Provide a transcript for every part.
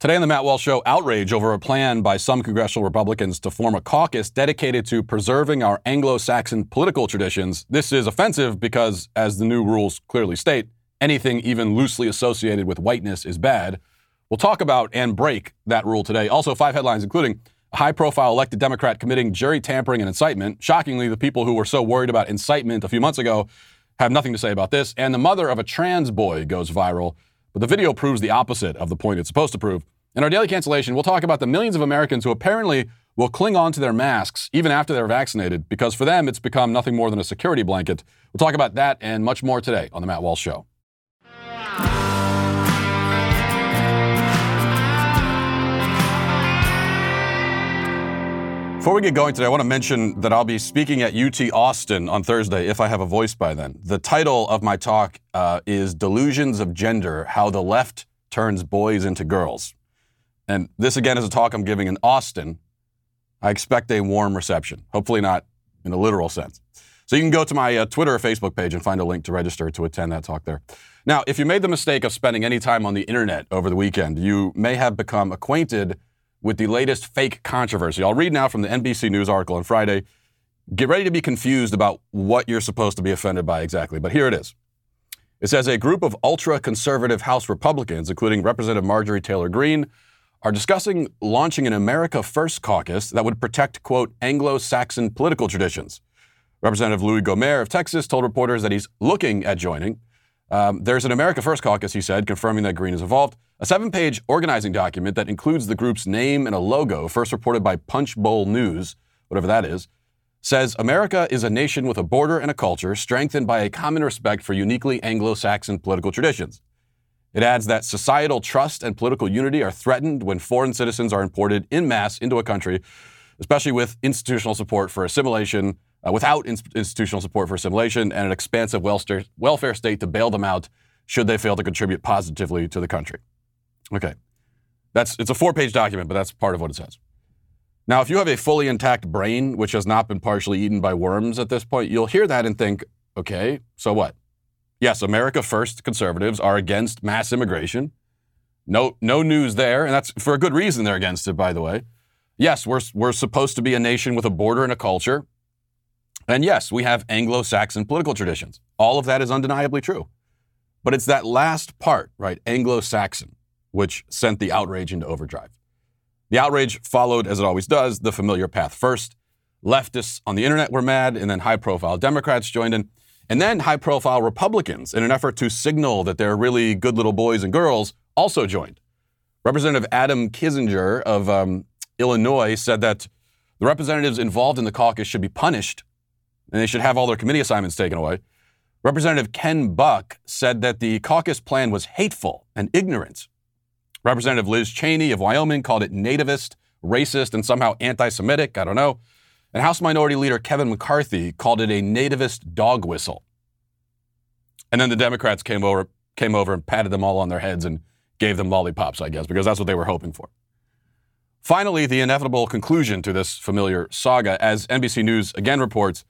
Today on the Matt Walsh Show, outrage over a plan by some congressional Republicans to form a caucus dedicated to preserving our Anglo Saxon political traditions. This is offensive because, as the new rules clearly state, anything even loosely associated with whiteness is bad. We'll talk about and break that rule today. Also, five headlines, including a high profile elected Democrat committing jury tampering and incitement. Shockingly, the people who were so worried about incitement a few months ago have nothing to say about this. And the mother of a trans boy goes viral. But the video proves the opposite of the point it's supposed to prove. In our daily cancellation, we'll talk about the millions of Americans who apparently will cling on to their masks even after they're vaccinated because for them it's become nothing more than a security blanket. We'll talk about that and much more today on The Matt Walsh Show. Before we get going today, I want to mention that I'll be speaking at UT Austin on Thursday if I have a voice by then. The title of my talk uh, is Delusions of Gender How the Left Turns Boys into Girls. And this, again, is a talk I'm giving in Austin. I expect a warm reception, hopefully, not in a literal sense. So you can go to my uh, Twitter or Facebook page and find a link to register to attend that talk there. Now, if you made the mistake of spending any time on the internet over the weekend, you may have become acquainted with the latest fake controversy. I'll read now from the NBC News article on Friday. Get ready to be confused about what you're supposed to be offended by exactly, but here it is. It says a group of ultra conservative House Republicans, including Representative Marjorie Taylor Greene, are discussing launching an America First caucus that would protect, quote, Anglo Saxon political traditions. Representative Louis Gohmert of Texas told reporters that he's looking at joining. Um, there's an America First caucus, he said, confirming that Greene is involved. A seven page organizing document that includes the group's name and a logo, first reported by Punchbowl News, whatever that is, says America is a nation with a border and a culture strengthened by a common respect for uniquely Anglo Saxon political traditions. It adds that societal trust and political unity are threatened when foreign citizens are imported in mass into a country, especially with institutional support for assimilation, uh, without in- institutional support for assimilation, and an expansive welfare state to bail them out should they fail to contribute positively to the country. Okay. That's it's a four-page document, but that's part of what it says. Now, if you have a fully intact brain which has not been partially eaten by worms at this point, you'll hear that and think, okay, so what? Yes, America First conservatives are against mass immigration. No, no news there, and that's for a good reason they're against it, by the way. Yes, we're, we're supposed to be a nation with a border and a culture. And yes, we have Anglo Saxon political traditions. All of that is undeniably true. But it's that last part, right? Anglo Saxon which sent the outrage into overdrive. The outrage followed, as it always does, the familiar path first. Leftists on the internet were mad, and then high profile Democrats joined in, and then high profile Republicans, in an effort to signal that they're really good little boys and girls, also joined. Representative Adam Kinzinger of um, Illinois said that the representatives involved in the caucus should be punished and they should have all their committee assignments taken away. Representative Ken Buck said that the caucus plan was hateful and ignorant Representative Liz Cheney of Wyoming called it nativist, racist, and somehow anti Semitic. I don't know. And House Minority Leader Kevin McCarthy called it a nativist dog whistle. And then the Democrats came over, came over and patted them all on their heads and gave them lollipops, I guess, because that's what they were hoping for. Finally, the inevitable conclusion to this familiar saga, as NBC News again reports,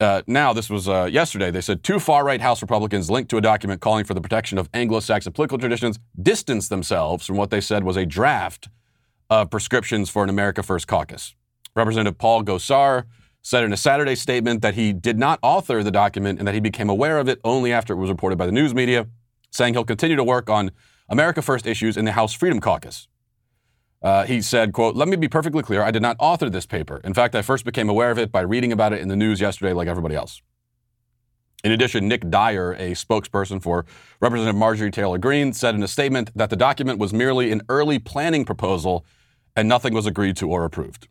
uh, now, this was uh, yesterday. They said two far right House Republicans linked to a document calling for the protection of Anglo Saxon political traditions distanced themselves from what they said was a draft of prescriptions for an America First caucus. Representative Paul Gosar said in a Saturday statement that he did not author the document and that he became aware of it only after it was reported by the news media, saying he'll continue to work on America First issues in the House Freedom Caucus. Uh, he said, quote, let me be perfectly clear. I did not author this paper. In fact, I first became aware of it by reading about it in the news yesterday like everybody else. In addition, Nick Dyer, a spokesperson for Representative Marjorie Taylor Greene, said in a statement that the document was merely an early planning proposal and nothing was agreed to or approved.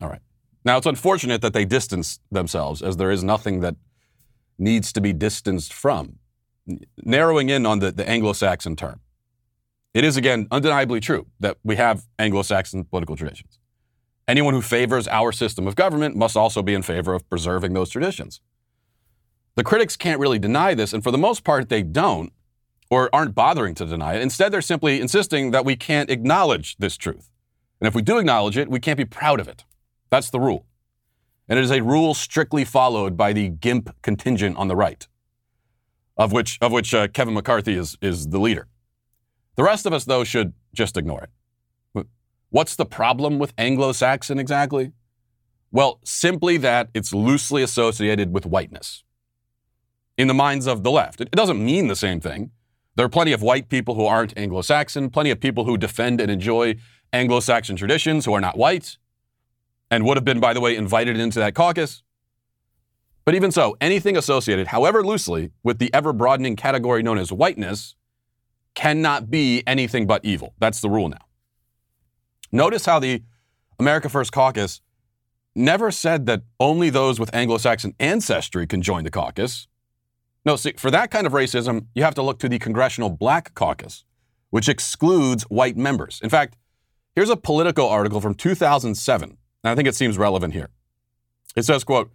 All right. Now, it's unfortunate that they distanced themselves, as there is nothing that needs to be distanced from. Narrowing in on the, the Anglo Saxon term. It is, again, undeniably true that we have Anglo Saxon political traditions. Anyone who favors our system of government must also be in favor of preserving those traditions. The critics can't really deny this, and for the most part, they don't or aren't bothering to deny it. Instead, they're simply insisting that we can't acknowledge this truth. And if we do acknowledge it, we can't be proud of it. That's the rule. And it is a rule strictly followed by the GIMP contingent on the right, of which, of which uh, Kevin McCarthy is, is the leader. The rest of us, though, should just ignore it. What's the problem with Anglo Saxon exactly? Well, simply that it's loosely associated with whiteness in the minds of the left. It doesn't mean the same thing. There are plenty of white people who aren't Anglo Saxon, plenty of people who defend and enjoy Anglo Saxon traditions who are not white and would have been, by the way, invited into that caucus. But even so, anything associated, however loosely, with the ever broadening category known as whiteness cannot be anything but evil. That's the rule now. Notice how the America First caucus never said that only those with Anglo Saxon ancestry can join the caucus. No, see, for that kind of racism, you have to look to the Congressional Black Caucus, which excludes white members. In fact, here's a Politico article from 2007, and I think it seems relevant here. It says, quote,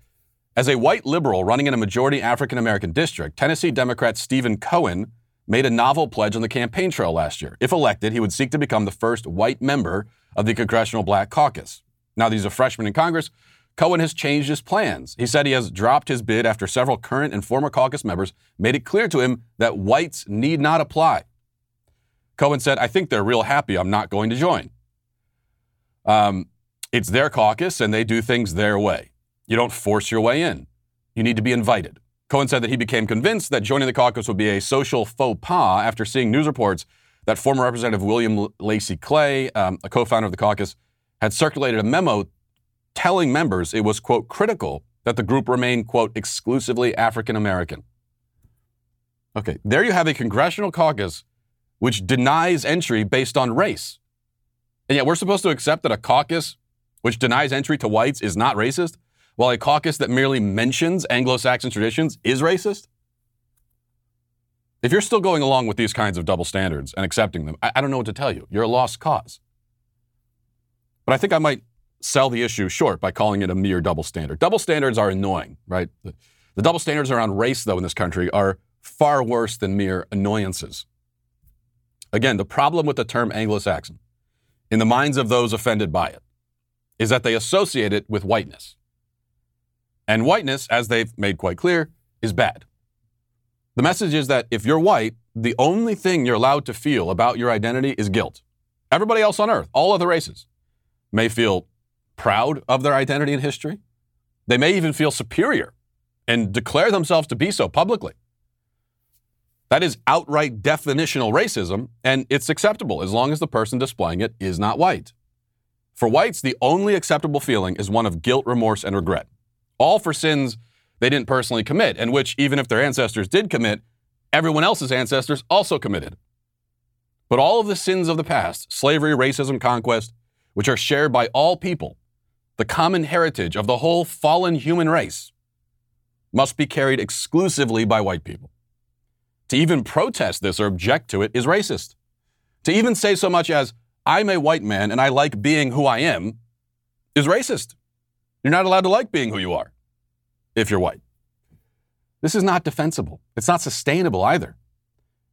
as a white liberal running in a majority African American district, Tennessee Democrat Stephen Cohen made a novel pledge on the campaign trail last year. If elected, he would seek to become the first white member of the Congressional Black Caucus. Now that he's a freshman in Congress, Cohen has changed his plans. He said he has dropped his bid after several current and former caucus members made it clear to him that whites need not apply. Cohen said, I think they're real happy I'm not going to join. Um, it's their caucus and they do things their way. You don't force your way in, you need to be invited. Cohen said that he became convinced that joining the caucus would be a social faux pas after seeing news reports that former Representative William Lacy Clay, um, a co founder of the caucus, had circulated a memo telling members it was, quote, critical that the group remain, quote, exclusively African American. Okay, there you have a congressional caucus which denies entry based on race. And yet we're supposed to accept that a caucus which denies entry to whites is not racist, while a caucus that merely mentions Anglo Saxon traditions is racist? If you're still going along with these kinds of double standards and accepting them, I, I don't know what to tell you. You're a lost cause. But I think I might sell the issue short by calling it a mere double standard. Double standards are annoying, right? The, the double standards around race, though, in this country are far worse than mere annoyances. Again, the problem with the term Anglo Saxon, in the minds of those offended by it, is that they associate it with whiteness. And whiteness, as they've made quite clear, is bad. The message is that if you're white, the only thing you're allowed to feel about your identity is guilt. Everybody else on earth, all other races, may feel proud of their identity and history. They may even feel superior and declare themselves to be so publicly. That is outright definitional racism, and it's acceptable as long as the person displaying it is not white. For whites, the only acceptable feeling is one of guilt, remorse, and regret, all for sins they didn't personally commit, and which, even if their ancestors did commit, everyone else's ancestors also committed. But all of the sins of the past, slavery, racism, conquest, which are shared by all people, the common heritage of the whole fallen human race, must be carried exclusively by white people. To even protest this or object to it is racist. To even say so much as, I'm a white man and I like being who I am, is racist. You're not allowed to like being who you are if you're white. This is not defensible. It's not sustainable either.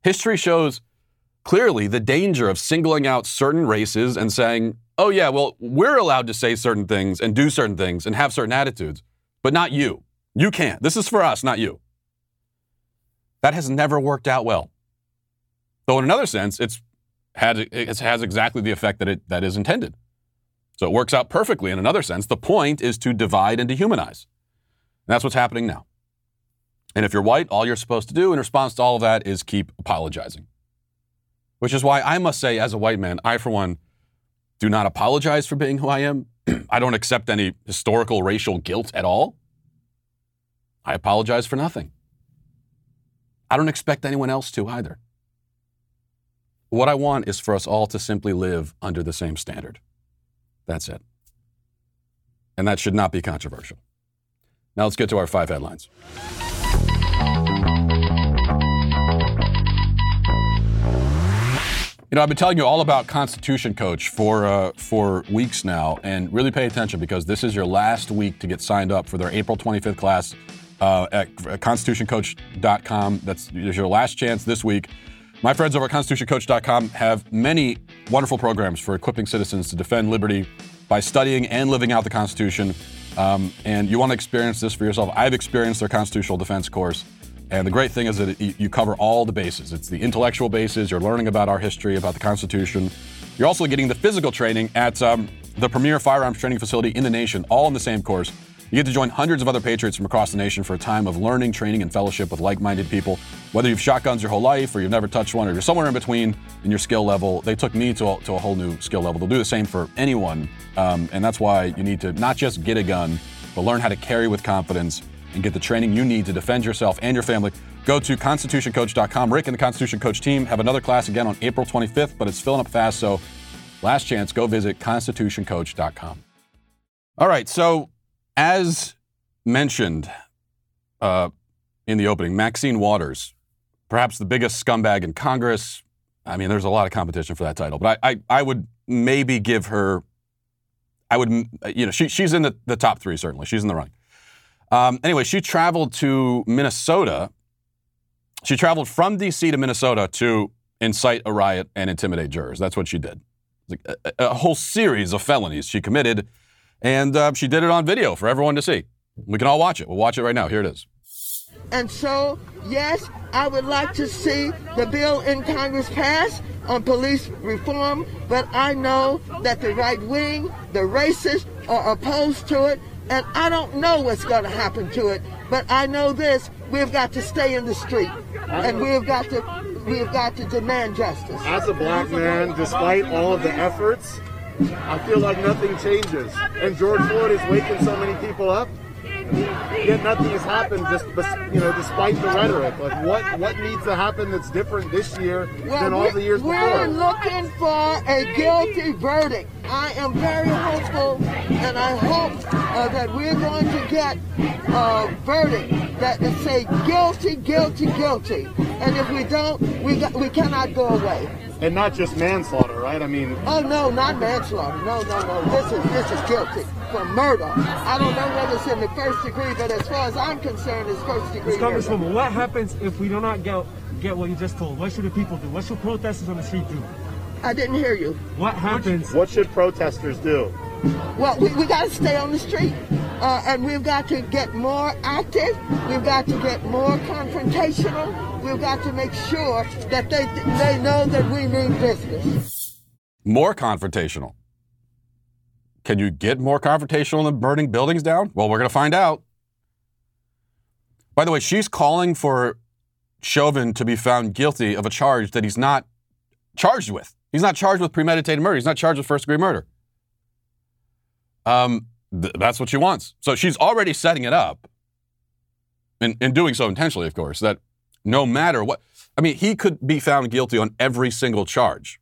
History shows clearly the danger of singling out certain races and saying, oh, yeah, well, we're allowed to say certain things and do certain things and have certain attitudes, but not you. You can't. This is for us, not you. That has never worked out well. Though, in another sense, it's had, it has exactly the effect that it that is intended. So it works out perfectly in another sense. The point is to divide and dehumanize. And that's what's happening now. And if you're white, all you're supposed to do in response to all of that is keep apologizing. Which is why I must say, as a white man, I, for one, do not apologize for being who I am. I don't accept any historical racial guilt at all. I apologize for nothing. I don't expect anyone else to either. What I want is for us all to simply live under the same standard. That's it. And that should not be controversial. Now let's get to our five headlines. You know, I've been telling you all about Constitution Coach for uh, for weeks now, and really pay attention because this is your last week to get signed up for their April 25th class uh, at, constitutioncoach.com. That's your last chance this week. My friends over at constitutioncoach.com have many wonderful programs for equipping citizens to defend liberty by studying and living out the Constitution. Um, and you want to experience this for yourself. I've experienced their constitutional defense course. And the great thing is that it, you cover all the bases. It's the intellectual bases. You're learning about our history, about the Constitution, You're also getting the physical training at um, the premier firearms training facility in the nation, all in the same course. You get to join hundreds of other patriots from across the nation for a time of learning, training, and fellowship with like minded people. Whether you've shotguns your whole life or you've never touched one or you're somewhere in between in your skill level, they took me to a, to a whole new skill level. They'll do the same for anyone. Um, and that's why you need to not just get a gun, but learn how to carry with confidence and get the training you need to defend yourself and your family. Go to constitutioncoach.com. Rick and the Constitution Coach team have another class again on April 25th, but it's filling up fast. So, last chance, go visit constitutioncoach.com. All right. So, as mentioned uh, in the opening, Maxine Waters, perhaps the biggest scumbag in Congress. I mean, there's a lot of competition for that title, but I, I, I would maybe give her, I would, you know, she, she's in the, the top three, certainly. She's in the running. Um, anyway, she traveled to Minnesota. She traveled from D.C. to Minnesota to incite a riot and intimidate jurors. That's what she did. Like a, a, whole series of felonies she committed, and uh, she did it on video for everyone to see. We can all watch it. We'll watch it right now. Here it is. And so, yes, I would like to see the bill in Congress pass on police reform, but I know that the right wing, the racists, are opposed to it, and I don't know what's going to happen to it. But I know this: we've got to stay in the street, and we've got to we've got to demand justice. As a black man, despite all of the efforts, I feel like nothing changes. And George Floyd is waking so many people up yet nothing has happened. Just you know, despite the rhetoric, like what what needs to happen that's different this year well, than all the years we're before? We're looking for a guilty verdict. I am very hopeful, and I hope uh, that we're going to get a verdict that will say guilty, guilty, guilty. And if we don't, we got, we cannot go away. And not just manslaughter, right? I mean. Oh no, not manslaughter. No, no, no. This is this is guilty for murder. I don't know whether it's in the first degree, but as far as I'm concerned, it's first degree. Congresswoman, murder. what happens if we do not get get what you just told? What should the people do? What should protesters on the street do? I didn't hear you. What happens? What should protesters do? Well, we, we got to stay on the street. Uh, and we've got to get more active. We've got to get more confrontational. We've got to make sure that they, they know that we mean business. More confrontational. Can you get more confrontational than burning buildings down? Well, we're going to find out. By the way, she's calling for Chauvin to be found guilty of a charge that he's not charged with. He's not charged with premeditated murder. He's not charged with first degree murder. Um, th- that's what she wants. So she's already setting it up, and, and doing so intentionally, of course, that no matter what, I mean, he could be found guilty on every single charge.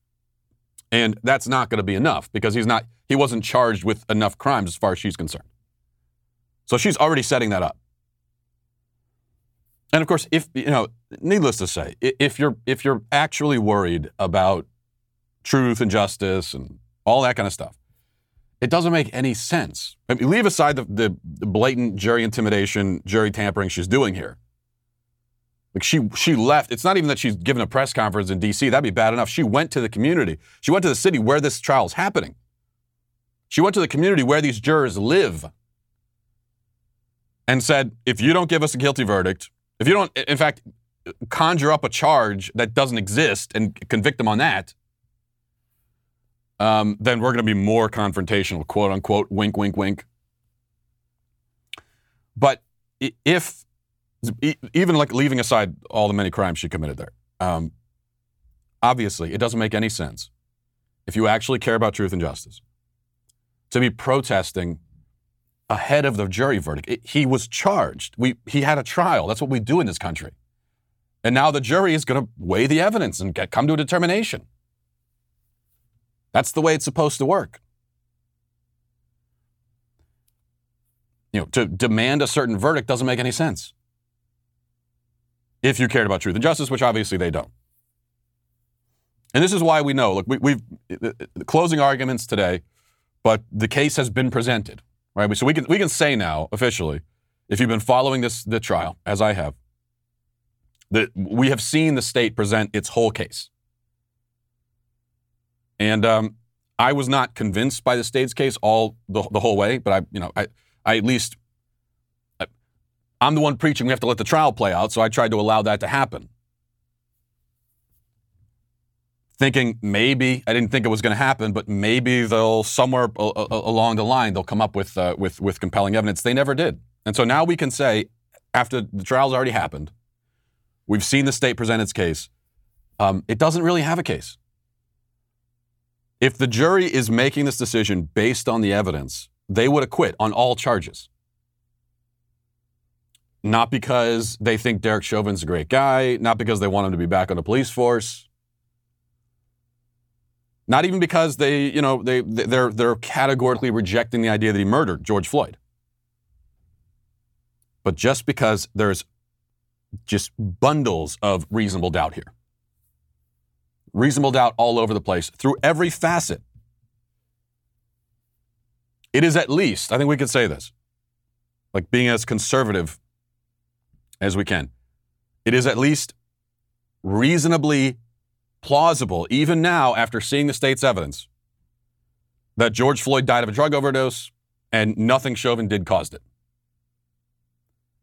And that's not going to be enough because he's not, he wasn't charged with enough crimes as far as she's concerned. So she's already setting that up. And of course, if you know, needless to say, if you're if you're actually worried about truth and justice and all that kind of stuff, it doesn't make any sense. I mean, leave aside the, the, the blatant jury intimidation, jury tampering she's doing here. Like she she left. It's not even that she's given a press conference in D.C. That'd be bad enough. She went to the community. She went to the city where this trial is happening. She went to the community where these jurors live and said, if you don't give us a guilty verdict, if you don't, in fact, conjure up a charge that doesn't exist and convict them on that, um, then we're going to be more confrontational, quote unquote, wink, wink, wink. But if, even like leaving aside all the many crimes she committed there, um, obviously it doesn't make any sense if you actually care about truth and justice to be protesting ahead of the jury verdict. It, he was charged. We, he had a trial. That's what we do in this country. And now the jury is going to weigh the evidence and get, come to a determination. That's the way it's supposed to work. You know, to demand a certain verdict doesn't make any sense. If you cared about truth and justice, which obviously they don't. And this is why we know. Look, we, have closing arguments today but the case has been presented, right? So we can we can say now officially, if you've been following this the trial as I have, that we have seen the state present its whole case, and um, I was not convinced by the state's case all the, the whole way, but I you know I I at least I, I'm the one preaching we have to let the trial play out, so I tried to allow that to happen. thinking maybe I didn't think it was going to happen, but maybe they'll somewhere a- a- along the line they'll come up with uh, with with compelling evidence. They never did, and so now we can say, after the trial's already happened, we've seen the state present its case. Um, it doesn't really have a case. If the jury is making this decision based on the evidence, they would acquit on all charges. Not because they think Derek Chauvin's a great guy, not because they want him to be back on the police force, not even because they, you know, they they're they're categorically rejecting the idea that he murdered George Floyd. But just because there's just bundles of reasonable doubt here. Reasonable doubt all over the place through every facet. It is at least, I think we could say this, like being as conservative as we can. It is at least reasonably plausible, even now after seeing the state's evidence, that George Floyd died of a drug overdose and nothing Chauvin did caused it.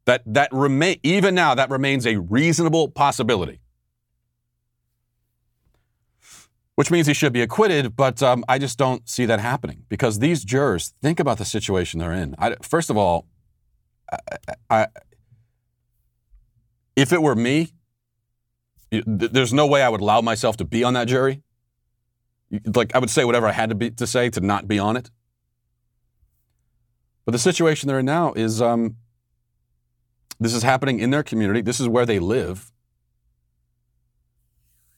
That that remain even now that remains a reasonable possibility. Which means he should be acquitted, but um, I just don't see that happening because these jurors think about the situation they're in. I, first of all, I, I, if it were me, there's no way I would allow myself to be on that jury. Like I would say whatever I had to be to say to not be on it. But the situation they're in now is um, this is happening in their community. This is where they live.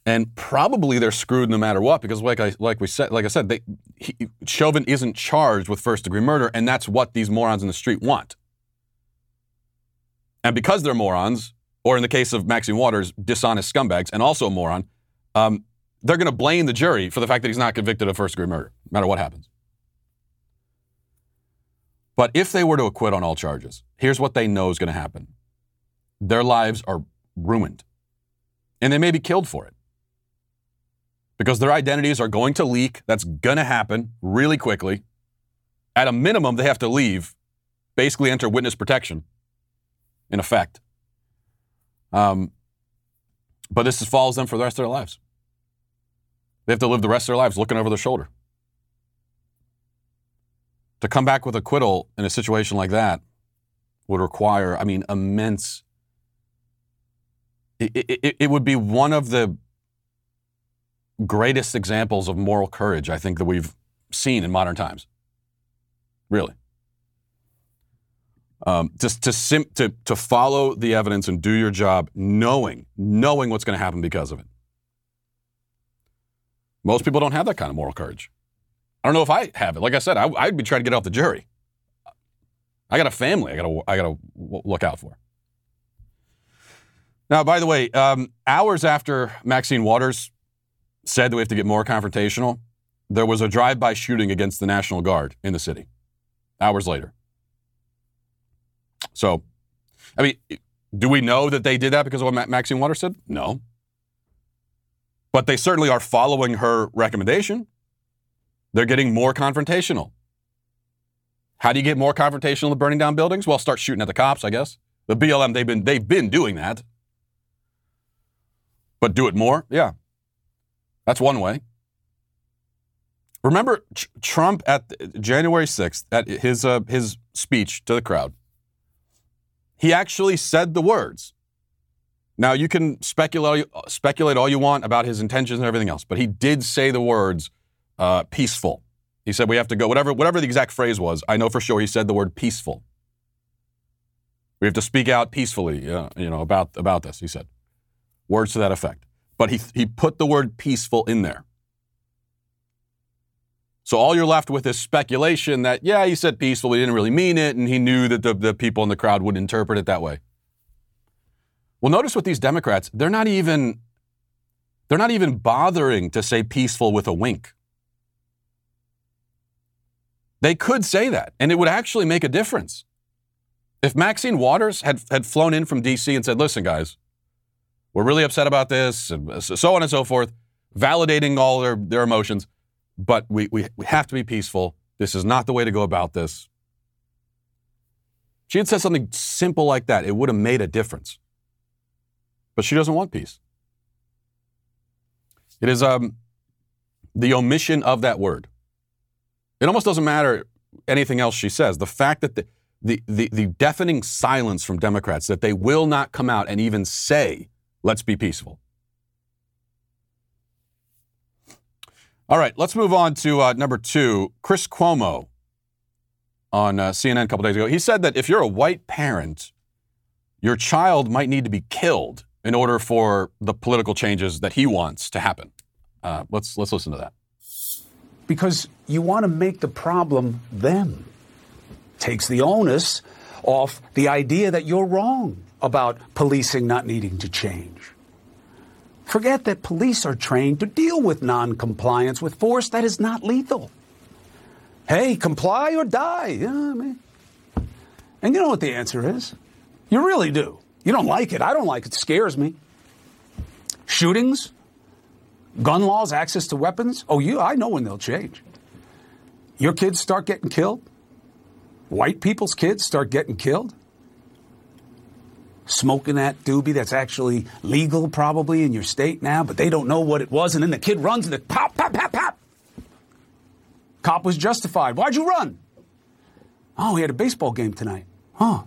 And probably they're screwed no matter what because, like I like we said, like I said, they, he, Chauvin isn't charged with first degree murder, and that's what these morons in the street want. And because they're morons, or in the case of Maxine Waters, dishonest scumbags, and also a moron, um, they're going to blame the jury for the fact that he's not convicted of first degree murder, no matter what happens. But if they were to acquit on all charges, here's what they know is going to happen their lives are ruined, and they may be killed for it. Because their identities are going to leak. That's going to happen really quickly. At a minimum, they have to leave, basically enter witness protection, in effect. Um, but this follows them for the rest of their lives. They have to live the rest of their lives looking over their shoulder. To come back with acquittal in a situation like that would require, I mean, immense. It, it, it would be one of the greatest examples of moral courage I think that we've seen in modern times. Really. Um, just to, sim- to to follow the evidence and do your job, knowing knowing what's going to happen because of it. Most people don't have that kind of moral courage. I don't know if I have it. Like I said, I, would be trying to get off the jury. I got a family. I got to I got to look out for. Now, by the way, um, hours after Maxine Waters said that we have to get more confrontational, there was a drive-by shooting against the National Guard in the city. Hours later. So, I mean, do we know that they did that because of what Maxine Waters said? No. But they certainly are following her recommendation. They're getting more confrontational. How do you get more confrontational than burning down buildings? Well, start shooting at the cops, I guess. The BLM, they've been, they've been doing that. But do it more? Yeah. That's one way. Remember Trump at January 6th, at his, uh, his speech to the crowd, he actually said the words. Now you can speculate speculate all you want about his intentions and everything else, but he did say the words uh, "peaceful." He said we have to go whatever whatever the exact phrase was. I know for sure he said the word "peaceful." We have to speak out peacefully, uh, you know, about about this. He said words to that effect, but he he put the word "peaceful" in there. So all you're left with is speculation that, yeah, he said peaceful, but he didn't really mean it, and he knew that the, the people in the crowd would interpret it that way. Well, notice with these Democrats, they're not even they're not even bothering to say peaceful with a wink. They could say that, and it would actually make a difference. If Maxine Waters had, had flown in from DC and said, listen, guys, we're really upset about this, and so on and so forth, validating all their, their emotions, but we, we, we have to be peaceful. This is not the way to go about this. She had said something simple like that, it would have made a difference. But she doesn't want peace. It is um, the omission of that word. It almost doesn't matter anything else she says. The fact that the, the, the, the deafening silence from Democrats that they will not come out and even say, let's be peaceful. All right, let's move on to uh, number two. Chris Cuomo on uh, CNN a couple days ago. He said that if you're a white parent, your child might need to be killed in order for the political changes that he wants to happen. Uh, let's let's listen to that. Because you want to make the problem them. Takes the onus off the idea that you're wrong about policing not needing to change. Forget that police are trained to deal with noncompliance with force that is not lethal. Hey, comply or die. Yeah, I mean. And you know what the answer is? You really do. You don't like it. I don't like it. It scares me. Shootings, gun laws, access to weapons. Oh, you, I know when they'll change. Your kids start getting killed. White people's kids start getting killed smoking that doobie that's actually legal probably in your state now, but they don't know what it was. And then the kid runs and the pop, pop, pop, pop. Cop was justified. Why'd you run? Oh, he had a baseball game tonight. Huh.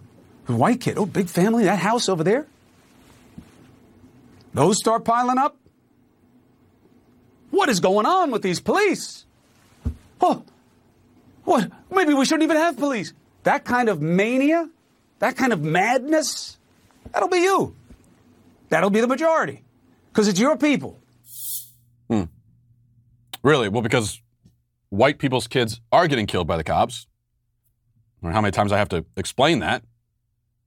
A white kid. Oh, big family. That house over there. Those start piling up. What is going on with these police? Oh, what? Maybe we shouldn't even have police. That kind of mania, that kind of madness That'll be you. That'll be the majority because it's your people. Hmm. Really? Well, because white people's kids are getting killed by the cops. I how many times I have to explain that.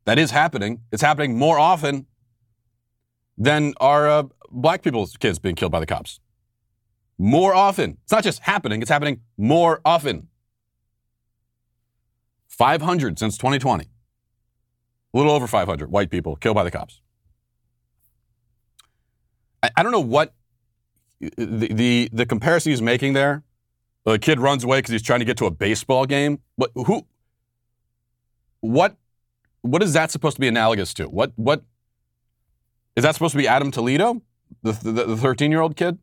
That is happening. It's happening more often than our uh, black people's kids being killed by the cops. More often. It's not just happening, it's happening more often. 500 since 2020 a little over 500 white people killed by the cops. I, I don't know what the, the, the comparison he's making there. The kid runs away because he's trying to get to a baseball game. But who? What? What is that supposed to be analogous to? What? What? Is that supposed to be Adam Toledo, the the 13 year old kid?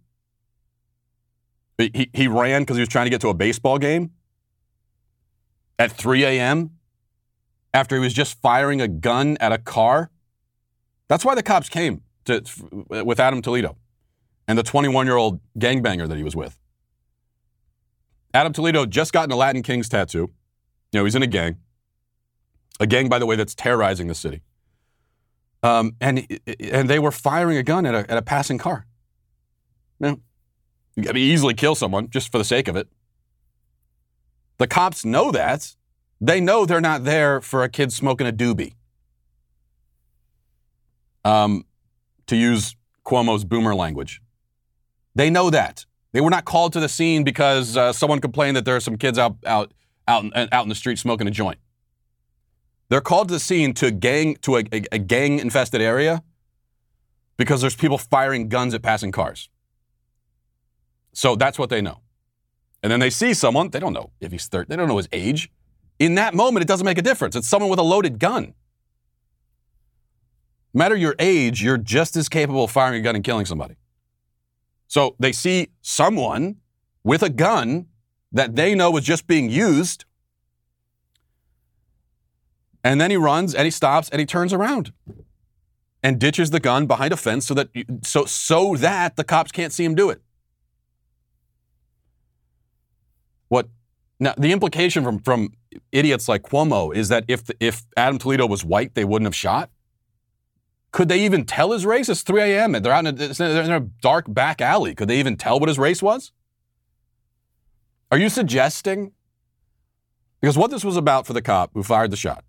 He he ran because he was trying to get to a baseball game at 3 a.m after he was just firing a gun at a car. That's why the cops came to, with Adam Toledo and the 21 year old gangbanger that he was with. Adam Toledo just gotten a Latin Kings tattoo. You know, he's in a gang. A gang, by the way, that's terrorizing the city. Um, and, and they were firing a gun at a, at a passing car. You know, you can easily kill someone just for the sake of it. The cops know that. They know they're not there for a kid smoking a doobie. Um, to use Cuomo's boomer language. They know that. They were not called to the scene because uh, someone complained that there are some kids out, out, out, out in the street smoking a joint. They're called to the scene to gang to a, a, a gang infested area because there's people firing guns at passing cars. So that's what they know. And then they see someone, they don't know if he's 30, they don't know his age. In that moment, it doesn't make a difference. It's someone with a loaded gun. No matter your age, you're just as capable of firing a gun and killing somebody. So they see someone with a gun that they know is just being used. And then he runs and he stops and he turns around and ditches the gun behind a fence so that so so that the cops can't see him do it. What now the implication from from idiots like Cuomo is that if if Adam Toledo was white, they wouldn't have shot. Could they even tell his race? It's 3 a.m. and They're out in a, they're in a dark back alley. Could they even tell what his race was? Are you suggesting? Because what this was about for the cop who fired the shot,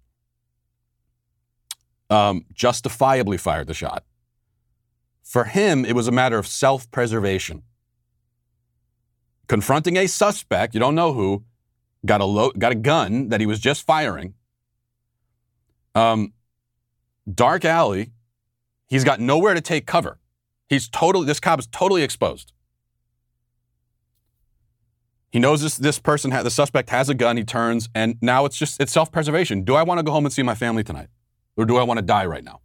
um, justifiably fired the shot. For him, it was a matter of self preservation. Confronting a suspect, you don't know who, got a lo- got a gun that he was just firing. Um, dark alley. He's got nowhere to take cover. He's totally. This cop is totally exposed. He knows this this person, ha- the suspect, has a gun. He turns, and now it's just it's self preservation. Do I want to go home and see my family tonight, or do I want to die right now?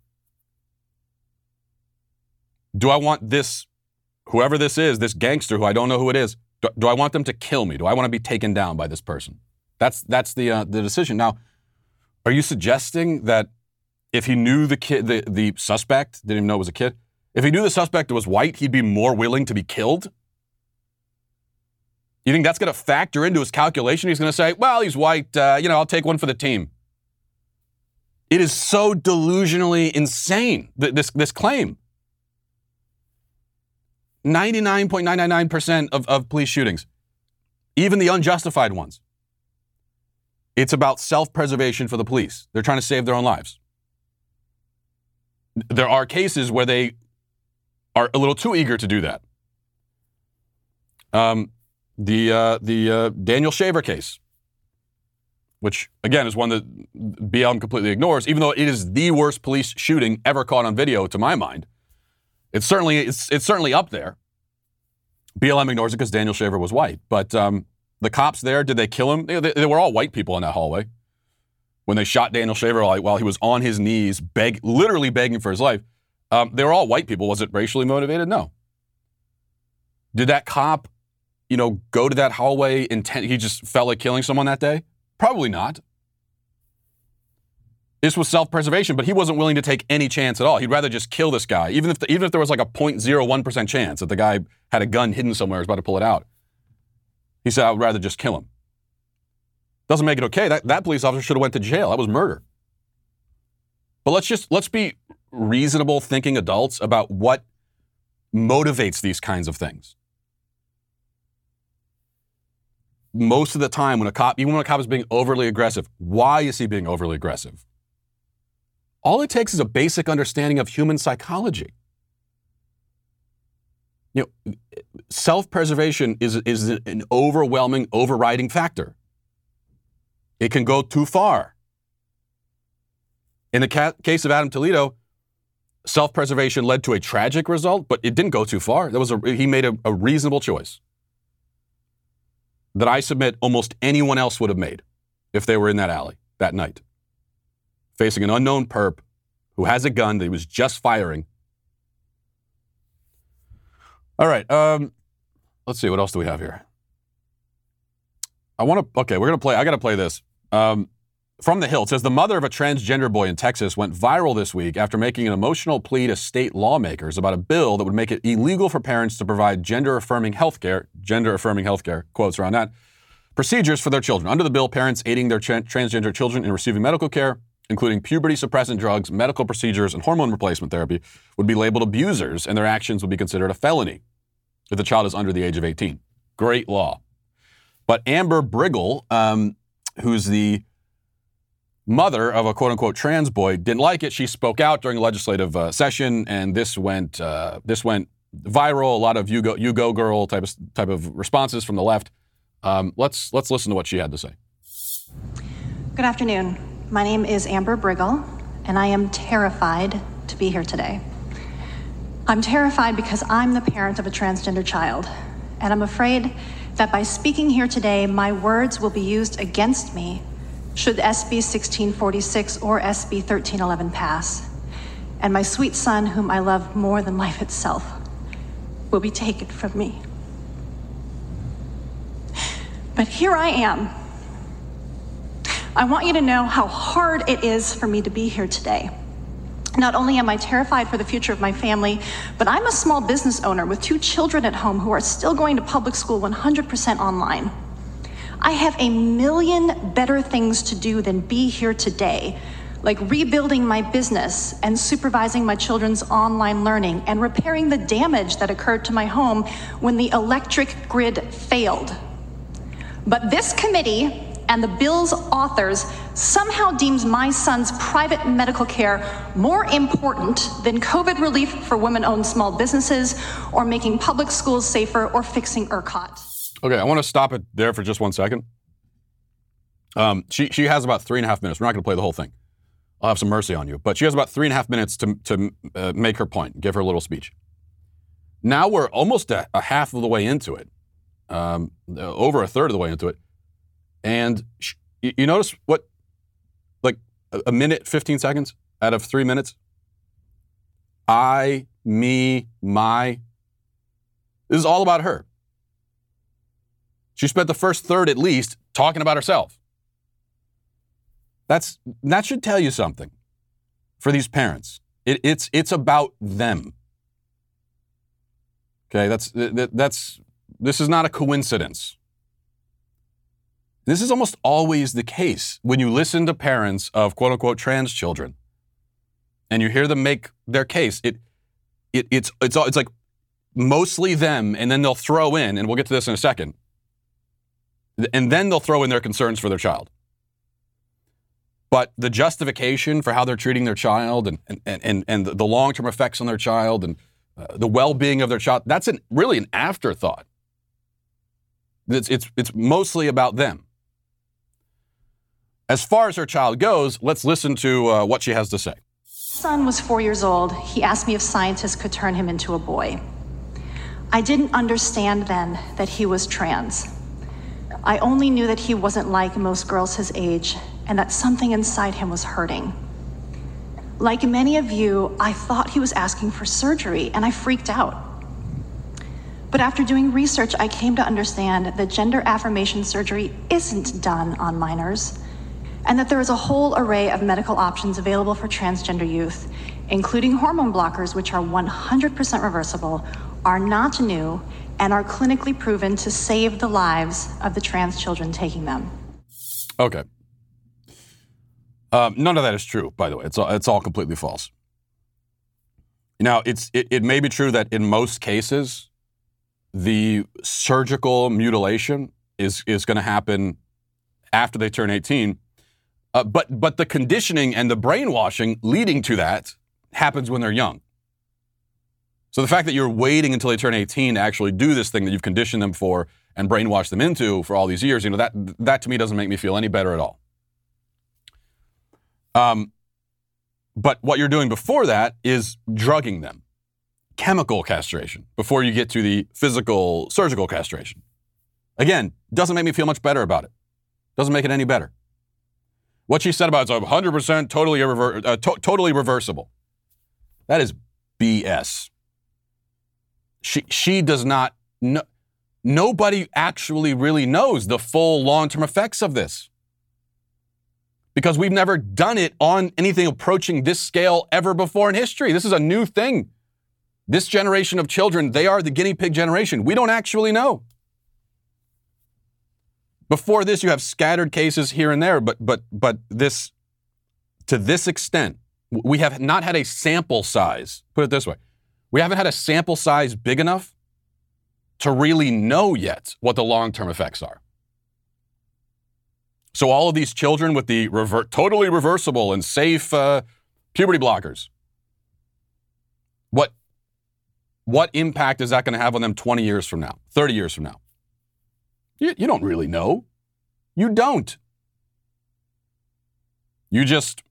Do I want this whoever this is, this gangster who I don't know who it is, do, do I want them to kill me? Do I want to be taken down by this person? That's that's the uh, the decision. Now, are you suggesting that if he knew the kid, the, the suspect didn't even know it was a kid, if he knew the suspect was white, he'd be more willing to be killed? You think that's going to factor into his calculation? He's going to say, "Well, he's white. Uh, you know, I'll take one for the team." It is so delusionally insane th- this this claim. 99.999% of, of police shootings, even the unjustified ones, it's about self preservation for the police. They're trying to save their own lives. There are cases where they are a little too eager to do that. Um, the uh, the uh, Daniel Shaver case, which again is one that BLM completely ignores, even though it is the worst police shooting ever caught on video, to my mind. It's certainly it's it's certainly up there. BLM ignores it because Daniel Shaver was white, but um, the cops there did they kill him? They, they, they, were all white people in that hallway when they shot Daniel Shaver while he was on his knees, beg literally begging for his life. Um, they were all white people. Was it racially motivated? No. Did that cop, you know, go to that hallway intent? He just felt like killing someone that day? Probably not. This was self-preservation, but he wasn't willing to take any chance at all. He'd rather just kill this guy, even if the, even if there was like a 0.01% chance that the guy had a gun hidden somewhere, was about to pull it out. He said, "I would rather just kill him." Doesn't make it okay. That that police officer should have went to jail. That was murder. But let's just let's be reasonable thinking adults about what motivates these kinds of things. Most of the time, when a cop, even when a cop is being overly aggressive, why is he being overly aggressive? All it takes is a basic understanding of human psychology. You know, self-preservation is, is an overwhelming, overriding factor. It can go too far. In the ca- case of Adam Toledo, self-preservation led to a tragic result, but it didn't go too far. There was a, he made a, a reasonable choice that I submit almost anyone else would have made if they were in that alley that night facing an unknown perp who has a gun that he was just firing. All right. Um, let's see. What else do we have here? I want to. Okay, we're gonna play. I got to play this. Um, from the Hill, it says the mother of a transgender boy in Texas went viral this week after making an emotional plea to state lawmakers about a bill that would make it illegal for parents to provide gender affirming health care, gender affirming health care, quotes around that, procedures for their children. Under the bill, parents aiding their tra- transgender children in receiving medical care including puberty suppressant drugs, medical procedures, and hormone replacement therapy, would be labeled abusers and their actions would be considered a felony if the child is under the age of 18. Great law. But Amber Briggle, um, who's the mother of a quote unquote trans boy, didn't like it. She spoke out during a legislative uh, session, and this went uh, this went viral. A lot of you go you go girl type of type of responses from the left. Um, let's let's listen to what she had to say. Good afternoon. My name is Amber Briggle, and I am terrified to be here today. I'm terrified because I'm the parent of a transgender child, and I'm afraid that by speaking here today, my words will be used against me should SB 1646 or SB 1311 pass, and my sweet son, whom I love more than life itself, will be taken from me. But here I am I want you to know how hard it is for me to be here today. Not only am I terrified for the future of my family, but I'm a small business owner with two children at home who are still going to public school 100% online. I have a million better things to do than be here today, like rebuilding my business and supervising my children's online learning and repairing the damage that occurred to my home when the electric grid failed. But this committee and the bill's authors somehow deems my son's private medical care more important than COVID relief for women owned small businesses or making public schools safer or fixing ERCOT. Okay, I want to stop it there for just one second. Um, she, she has about three and a half minutes. We're not going to play the whole thing. I'll have some mercy on you. But she has about three and a half minutes to, to uh, make her point, give her little speech. Now we're almost a, a half of the way into it, um, over a third of the way into it. And sh- you notice what, like a minute, 15 seconds out of three minutes? I, me, my. This is all about her. She spent the first third at least talking about herself. That's that should tell you something for these parents. It, it's it's about them. Okay, that's that, that's this is not a coincidence. This is almost always the case when you listen to parents of quote unquote trans children and you hear them make their case. It, it it's it's it's like mostly them, and then they'll throw in, and we'll get to this in a second, and then they'll throw in their concerns for their child. But the justification for how they're treating their child and, and, and, and the long term effects on their child and uh, the well being of their child, that's an, really an afterthought. It's, it's, it's mostly about them. As far as her child goes, let's listen to uh, what she has to say. Son was four years old. He asked me if scientists could turn him into a boy. I didn't understand then that he was trans. I only knew that he wasn't like most girls his age and that something inside him was hurting. Like many of you, I thought he was asking for surgery and I freaked out. But after doing research, I came to understand that gender affirmation surgery isn't done on minors and that there is a whole array of medical options available for transgender youth, including hormone blockers, which are 100% reversible, are not new, and are clinically proven to save the lives of the trans children taking them. Okay. Um, none of that is true, by the way. It's all, it's all completely false. Now, it's, it, it may be true that in most cases, the surgical mutilation is, is going to happen after they turn 18. Uh, but, but the conditioning and the brainwashing leading to that happens when they're young. So the fact that you're waiting until they turn 18 to actually do this thing that you've conditioned them for and brainwashed them into for all these years, you know, that, that to me doesn't make me feel any better at all. Um, but what you're doing before that is drugging them, chemical castration, before you get to the physical surgical castration. Again, doesn't make me feel much better about it. Doesn't make it any better. What she said about it's 100% totally, irrever- uh, to- totally reversible. That is BS. She, she does not know. Nobody actually really knows the full long term effects of this because we've never done it on anything approaching this scale ever before in history. This is a new thing. This generation of children, they are the guinea pig generation. We don't actually know. Before this, you have scattered cases here and there, but but but this to this extent, we have not had a sample size. Put it this way. We haven't had a sample size big enough to really know yet what the long-term effects are. So all of these children with the rever- totally reversible and safe uh, puberty blockers, what what impact is that going to have on them 20 years from now, 30 years from now? You, you don't really know. You don't. You just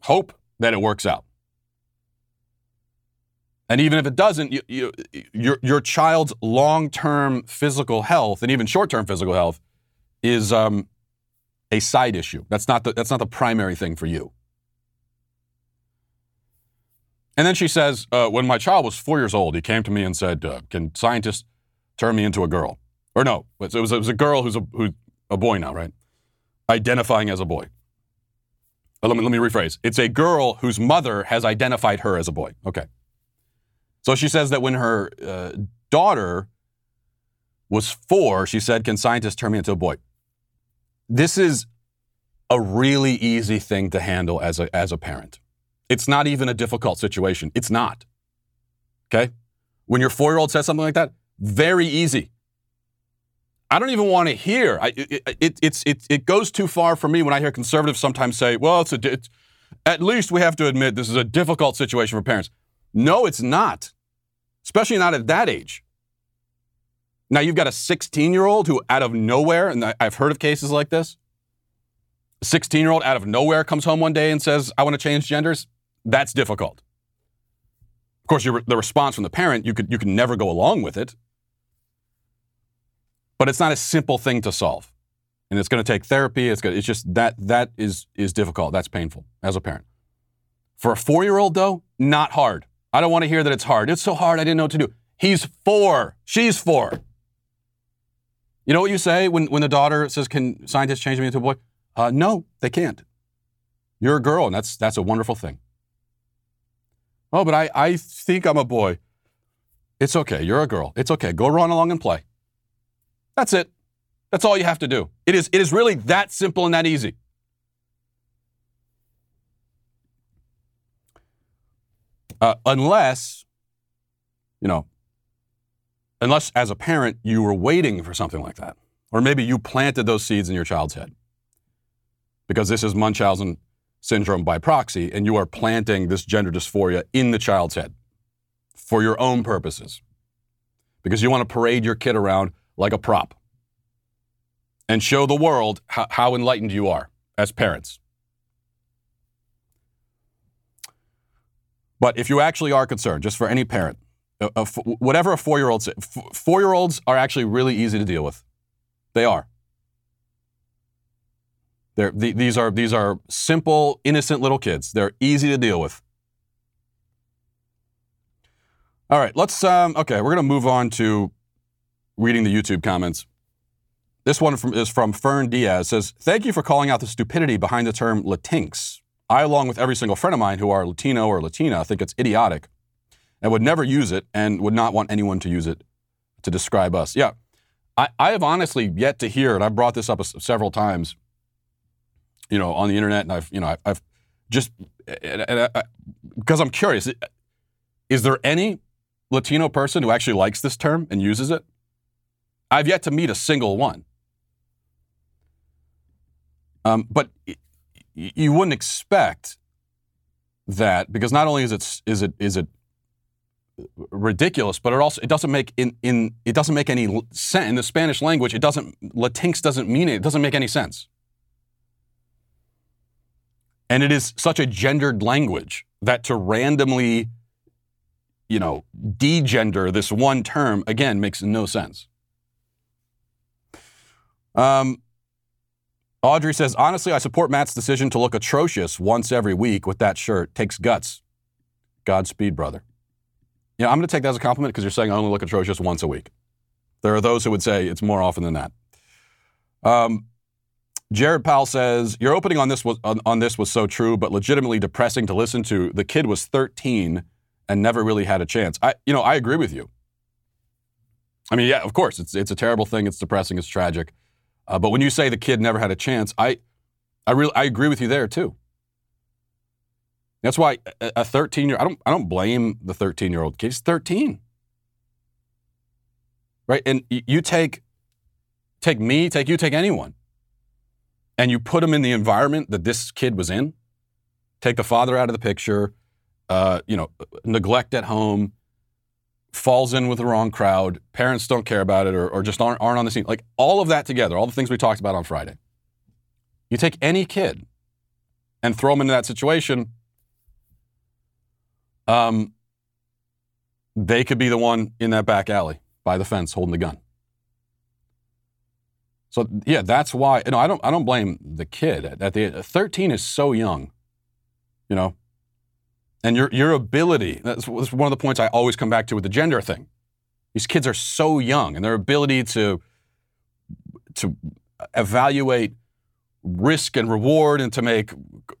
hope that it works out. And even if it doesn't, you, you, your, your child's long term physical health and even short term physical health is um, a side issue. That's not, the, that's not the primary thing for you. And then she says, uh, when my child was four years old, he came to me and said, uh, Can scientists turn me into a girl? Or no, it was, it was a girl who's a, who's a boy now, right? Identifying as a boy. Uh, let, me, let me rephrase. It's a girl whose mother has identified her as a boy. Okay. So she says that when her uh, daughter was four, she said, Can scientists turn me into a boy? This is a really easy thing to handle as a, as a parent. It's not even a difficult situation. It's not. Okay? When your four year old says something like that, very easy. I don't even want to hear. I, it, it, it's, it, it goes too far for me when I hear conservatives sometimes say, well, it's a, it's, at least we have to admit this is a difficult situation for parents. No, it's not, especially not at that age. Now, you've got a 16 year old who, out of nowhere, and I've heard of cases like this, a 16 year old out of nowhere comes home one day and says, I want to change genders. That's difficult. Of course, the response from the parent, you could, you can never go along with it. But it's not a simple thing to solve. And it's going to take therapy. It's, gonna, it's just that that is, is difficult. That's painful as a parent. For a four year old, though, not hard. I don't want to hear that it's hard. It's so hard, I didn't know what to do. He's four. She's four. You know what you say when, when the daughter says, Can scientists change me into a boy? Uh, no, they can't. You're a girl, and that's, that's a wonderful thing. Oh, but I, I think I'm a boy. It's okay. You're a girl. It's okay. Go run along and play. That's it. That's all you have to do. It is, it is really that simple and that easy. Uh, unless, you know, unless as a parent you were waiting for something like that. Or maybe you planted those seeds in your child's head. Because this is Munchausen syndrome by proxy, and you are planting this gender dysphoria in the child's head for your own purposes. Because you want to parade your kid around like a prop and show the world how, how enlightened you are as parents. But if you actually are concerned, just for any parent, a, a, whatever a four year old says, four year olds are actually really easy to deal with. They are. They're, the, these, are, these are simple, innocent little kids. They're easy to deal with. All right, let's, um, okay, we're going to move on to reading the YouTube comments. This one from, is from Fern Diaz. says, Thank you for calling out the stupidity behind the term Latinx. I, along with every single friend of mine who are Latino or Latina, think it's idiotic and would never use it and would not want anyone to use it to describe us. Yeah, I, I have honestly yet to hear, and I've brought this up several times, you know, on the internet, and I've, you know, I've just, because uh, I'm curious, is there any Latino person who actually likes this term and uses it? I've yet to meet a single one. Um, but you wouldn't expect that because not only is it is it is it ridiculous, but it also it doesn't make in in it doesn't make any sense in the Spanish language. It doesn't Latinx doesn't mean it. It doesn't make any sense. And it is such a gendered language that to randomly, you know, degender this one term again makes no sense. Um, Audrey says, honestly, I support Matt's decision to look atrocious once every week with that shirt. Takes guts. Godspeed, brother. Yeah, I'm going to take that as a compliment because you're saying I only look atrocious once a week. There are those who would say it's more often than that. Um, Jared Powell says your opening on this was on, on, this was so true, but legitimately depressing to listen to. The kid was 13 and never really had a chance. I, you know, I agree with you. I mean, yeah, of course, it's it's a terrible thing. It's depressing. It's tragic. Uh, but when you say the kid never had a chance, I, I really I agree with you there too. That's why a 13 year I don't I don't blame the 13 year old kid. He's 13. Right? And you take take me, take you, take anyone. And you put them in the environment that this kid was in. Take the father out of the picture, uh, you know, neglect at home, falls in with the wrong crowd, parents don't care about it or, or just aren't, aren't on the scene. Like all of that together, all the things we talked about on Friday. You take any kid and throw them into that situation, um, they could be the one in that back alley by the fence holding the gun. So yeah, that's why. You know, I don't. I don't blame the kid. At the 13 is so young, you know, and your your ability. That's one of the points I always come back to with the gender thing. These kids are so young, and their ability to to evaluate risk and reward and to make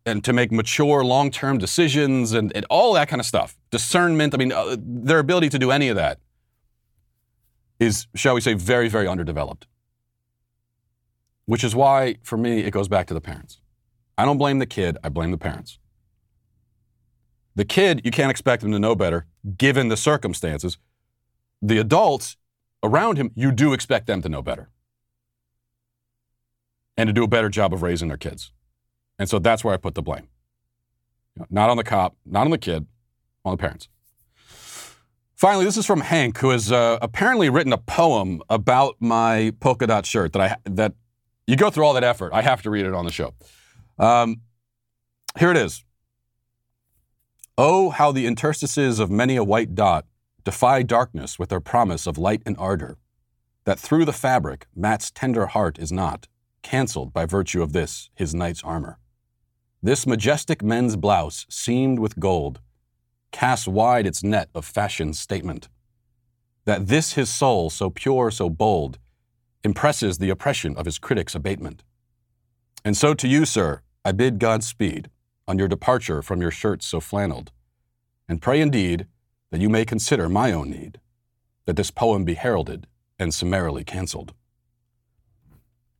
and to make mature long-term decisions and, and all that kind of stuff discernment i mean uh, their ability to do any of that is shall we say very very underdeveloped which is why for me it goes back to the parents i don't blame the kid i blame the parents the kid you can't expect him to know better given the circumstances the adults around him you do expect them to know better and to do a better job of raising their kids. And so that's where I put the blame. You know, not on the cop, not on the kid, on the parents. Finally, this is from Hank, who has uh, apparently written a poem about my polka dot shirt that I that you go through all that effort. I have to read it on the show. Um, here it is. Oh, how the interstices of many a white dot defy darkness with their promise of light and ardor, that through the fabric Matt's tender heart is not cancelled by virtue of this, his knight's armor. This majestic men's blouse, seamed with gold, casts wide its net of fashion's statement. that this his soul, so pure, so bold, impresses the oppression of his critics' abatement. And so to you, sir, I bid God speed on your departure from your shirts so flannelled, and pray indeed that you may consider my own need, that this poem be heralded and summarily cancelled.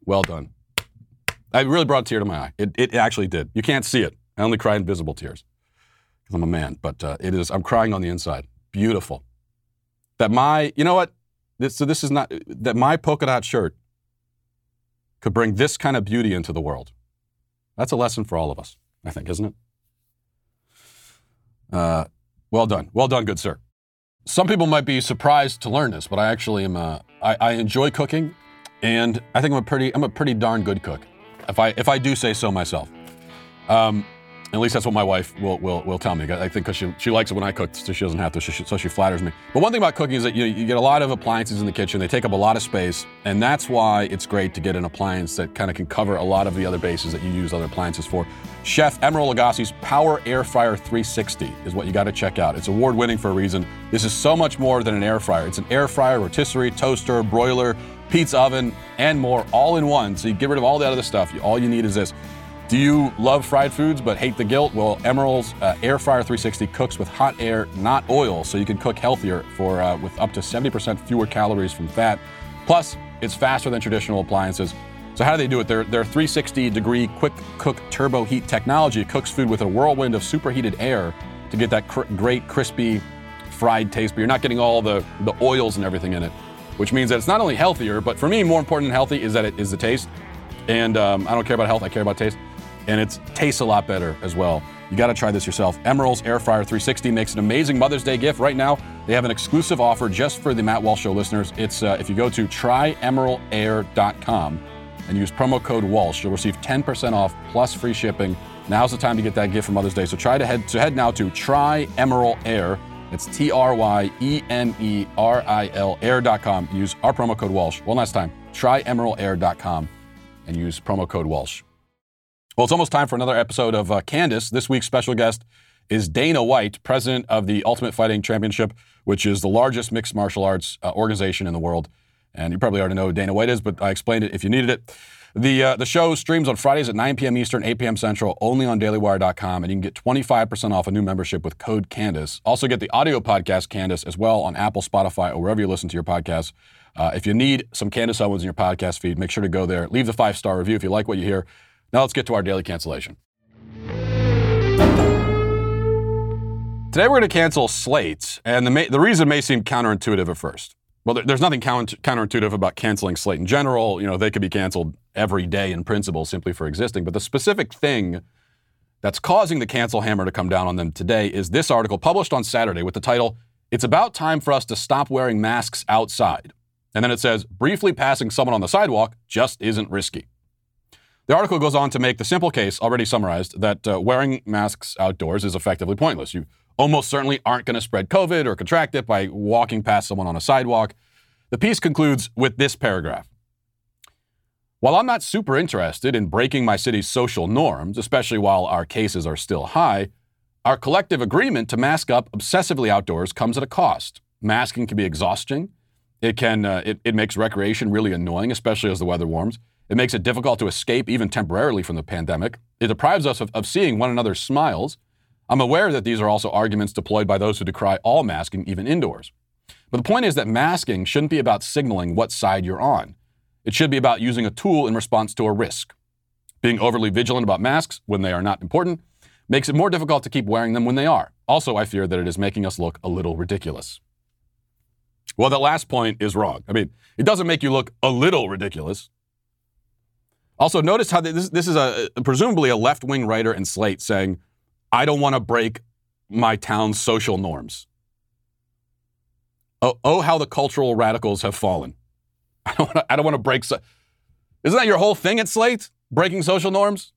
Well done. I really brought a tear to my eye. It, it actually did. You can't see it. I only cry invisible tears because I'm a man, but uh, it is, I'm crying on the inside. Beautiful. That my, you know what? This, so this is not, that my polka dot shirt could bring this kind of beauty into the world. That's a lesson for all of us, I think, isn't it? Uh, well done. Well done, good sir. Some people might be surprised to learn this, but I actually am. Uh, I, I enjoy cooking, and I think I'm a pretty. I'm a pretty darn good cook, if I if I do say so myself. Um, at least that's what my wife will will, will tell me. I think because she, she likes it when I cook, so she doesn't have to. So she, so she flatters me. But one thing about cooking is that you, you get a lot of appliances in the kitchen. They take up a lot of space, and that's why it's great to get an appliance that kind of can cover a lot of the other bases that you use other appliances for. Chef Emeril Lagasse's Power Air Fryer 360 is what you got to check out. It's award winning for a reason. This is so much more than an air fryer. It's an air fryer, rotisserie, toaster, broiler, pizza oven, and more all in one. So you get rid of all the other stuff. All you need is this. Do you love fried foods but hate the guilt? Well, Emeril's uh, Air Fryer 360 cooks with hot air, not oil, so you can cook healthier for uh, with up to 70% fewer calories from fat. Plus, it's faster than traditional appliances. So how do they do it? Their, their 360 degree quick cook turbo heat technology cooks food with a whirlwind of superheated air to get that cr- great crispy fried taste, but you're not getting all the, the oils and everything in it, which means that it's not only healthier, but for me, more important than healthy is that it is the taste. And um, I don't care about health, I care about taste and it tastes a lot better as well. You got to try this yourself. Emeril's Air Fryer 360 makes an amazing Mother's Day gift. Right now, they have an exclusive offer just for the Matt Walsh Show listeners. It's uh, if you go to tryemerilair.com and use promo code Walsh, you'll receive 10% off plus free shipping. Now's the time to get that gift for Mother's Day. So try to head to head now to Try Emeril Air. It's T R Y E M E R I L Air.com. Use our promo code Walsh. One last time. Tryemerilair.com and use promo code Walsh. Well, it's almost time for another episode of uh, Candace. This week's special guest is Dana White, president of the Ultimate Fighting Championship, which is the largest mixed martial arts uh, organization in the world. And you probably already know who Dana White is, but I explained it if you needed it. The, uh, the show streams on Fridays at 9 p.m. Eastern, 8 p.m. Central, only on dailywire.com, and you can get 25% off a new membership with code Candace. Also, get the audio podcast Candace as well on Apple, Spotify, or wherever you listen to your podcasts. Uh, if you need some Candace Owens in your podcast feed, make sure to go there. Leave the five star review if you like what you hear. Now let's get to our daily cancellation. Today we're going to cancel Slate, and the, ma- the reason may seem counterintuitive at first. Well, there, there's nothing counter- counterintuitive about canceling Slate in general. You know, they could be canceled every day in principle simply for existing. But the specific thing that's causing the cancel hammer to come down on them today is this article published on Saturday with the title, It's About Time for Us to Stop Wearing Masks Outside. And then it says, briefly passing someone on the sidewalk just isn't risky. The article goes on to make the simple case, already summarized, that uh, wearing masks outdoors is effectively pointless. You almost certainly aren't going to spread COVID or contract it by walking past someone on a sidewalk. The piece concludes with this paragraph. While I'm not super interested in breaking my city's social norms, especially while our cases are still high, our collective agreement to mask up obsessively outdoors comes at a cost. Masking can be exhausting. It can uh, it, it makes recreation really annoying, especially as the weather warms. It makes it difficult to escape, even temporarily, from the pandemic. It deprives us of, of seeing one another's smiles. I'm aware that these are also arguments deployed by those who decry all masking, even indoors. But the point is that masking shouldn't be about signaling what side you're on. It should be about using a tool in response to a risk. Being overly vigilant about masks when they are not important makes it more difficult to keep wearing them when they are. Also, I fear that it is making us look a little ridiculous. Well, that last point is wrong. I mean, it doesn't make you look a little ridiculous. Also, notice how this, this is a presumably a left wing writer in Slate saying, I don't want to break my town's social norms. Oh, oh, how the cultural radicals have fallen. I don't want to, break. So- Isn't that your whole thing at Slate? Breaking social norms?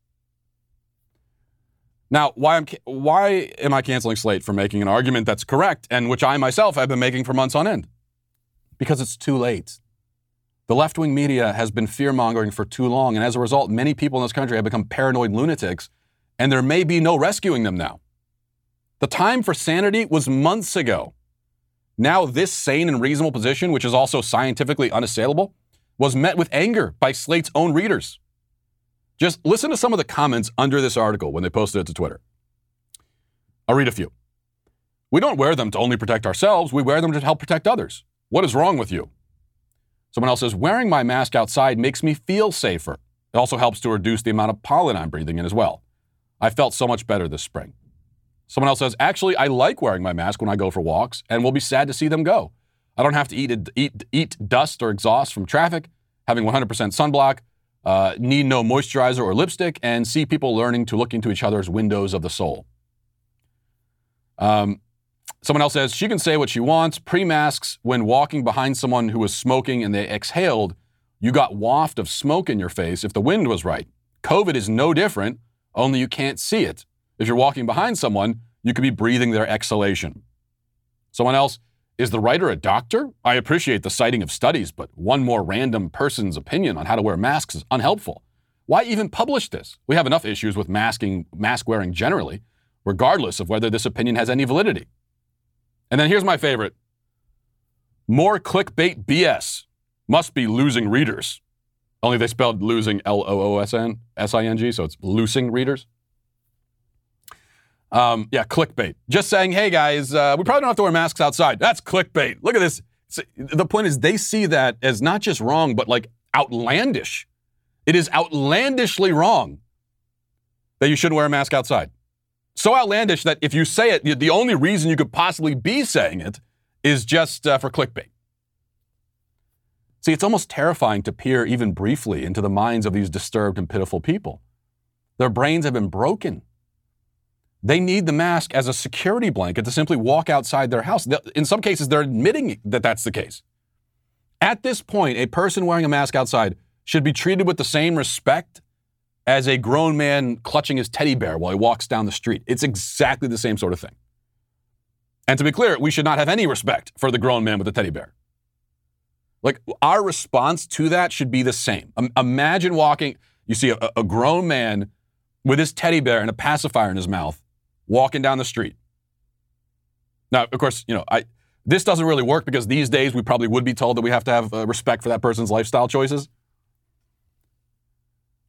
Now, why am, why am I canceling Slate for making an argument that's correct and which I myself have been making for months on end? Because it's too late. The left wing media has been fear mongering for too long, and as a result, many people in this country have become paranoid lunatics, and there may be no rescuing them now. The time for sanity was months ago. Now, this sane and reasonable position, which is also scientifically unassailable, was met with anger by Slate's own readers. Just listen to some of the comments under this article when they posted it to Twitter. I'll read a few. We don't wear them to only protect ourselves, we wear them to help protect others. What is wrong with you? Someone else says, Wearing my mask outside makes me feel safer. It also helps to reduce the amount of pollen I'm breathing in as well. I felt so much better this spring. Someone else says, Actually, I like wearing my mask when I go for walks and will be sad to see them go. I don't have to eat, eat, eat dust or exhaust from traffic, having 100% sunblock, uh, need no moisturizer or lipstick, and see people learning to look into each other's windows of the soul. Um, someone else says she can say what she wants. Pre masks, when walking behind someone who was smoking and they exhaled, you got waft of smoke in your face if the wind was right. COVID is no different, only you can't see it. If you're walking behind someone, you could be breathing their exhalation. Someone else, is the writer a doctor? I appreciate the citing of studies, but one more random person's opinion on how to wear masks is unhelpful. Why even publish this? We have enough issues with masking, mask wearing generally, regardless of whether this opinion has any validity. And then here's my favorite. More clickbait BS must be losing readers. Only they spelled losing L O O S N S I N G, so it's losing readers. Um, yeah, clickbait. Just saying, hey guys, uh, we probably don't have to wear masks outside. That's clickbait. Look at this. the point is, they see that as not just wrong, but like outlandish. It is outlandishly wrong that you shouldn't wear a mask outside. So outlandish that if you say it, the only reason you could possibly be saying it is just uh, for clickbait. See, it's almost terrifying to peer even briefly into the minds of these disturbed and pitiful people. Their brains have been broken they need the mask as a security blanket to simply walk outside their house. In some cases, they're admitting that that's the case. At this point, a person wearing a mask outside should be treated with the same respect as a grown man clutching his teddy bear while he walks down the street. It's exactly the same sort of thing. And to be clear, we should not have any respect for the grown man with the teddy bear. Like, our response to that should be the same. Um, imagine walking, you see a, a grown man with his teddy bear and a pacifier in his mouth walking down the street. Now, of course, you know, I this doesn't really work because these days we probably would be told that we have to have uh, respect for that person's lifestyle choices.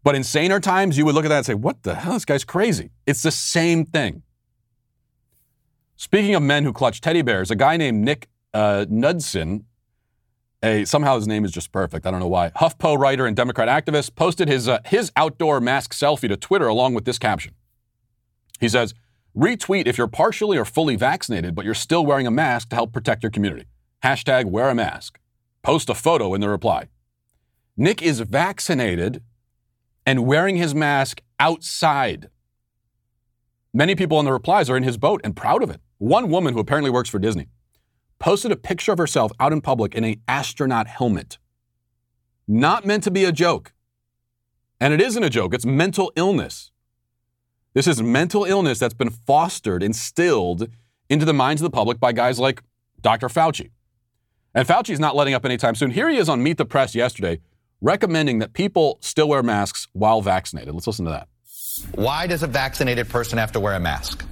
But in saner times, you would look at that and say, what the hell? This guy's crazy. It's the same thing. Speaking of men who clutch teddy bears, a guy named Nick uh, a, somehow his name is just perfect. I don't know why. HuffPo writer and Democrat activist posted his, uh, his outdoor mask selfie to Twitter along with this caption. He says, Retweet if you're partially or fully vaccinated, but you're still wearing a mask to help protect your community. Hashtag wear a mask. Post a photo in the reply. Nick is vaccinated and wearing his mask outside. Many people in the replies are in his boat and proud of it. One woman who apparently works for Disney posted a picture of herself out in public in an astronaut helmet. Not meant to be a joke. And it isn't a joke, it's mental illness. This is mental illness that's been fostered, instilled into the minds of the public by guys like Dr. Fauci. And Fauci is not letting up anytime soon. Here he is on Meet the Press yesterday recommending that people still wear masks while vaccinated. Let's listen to that. Why does a vaccinated person have to wear a mask?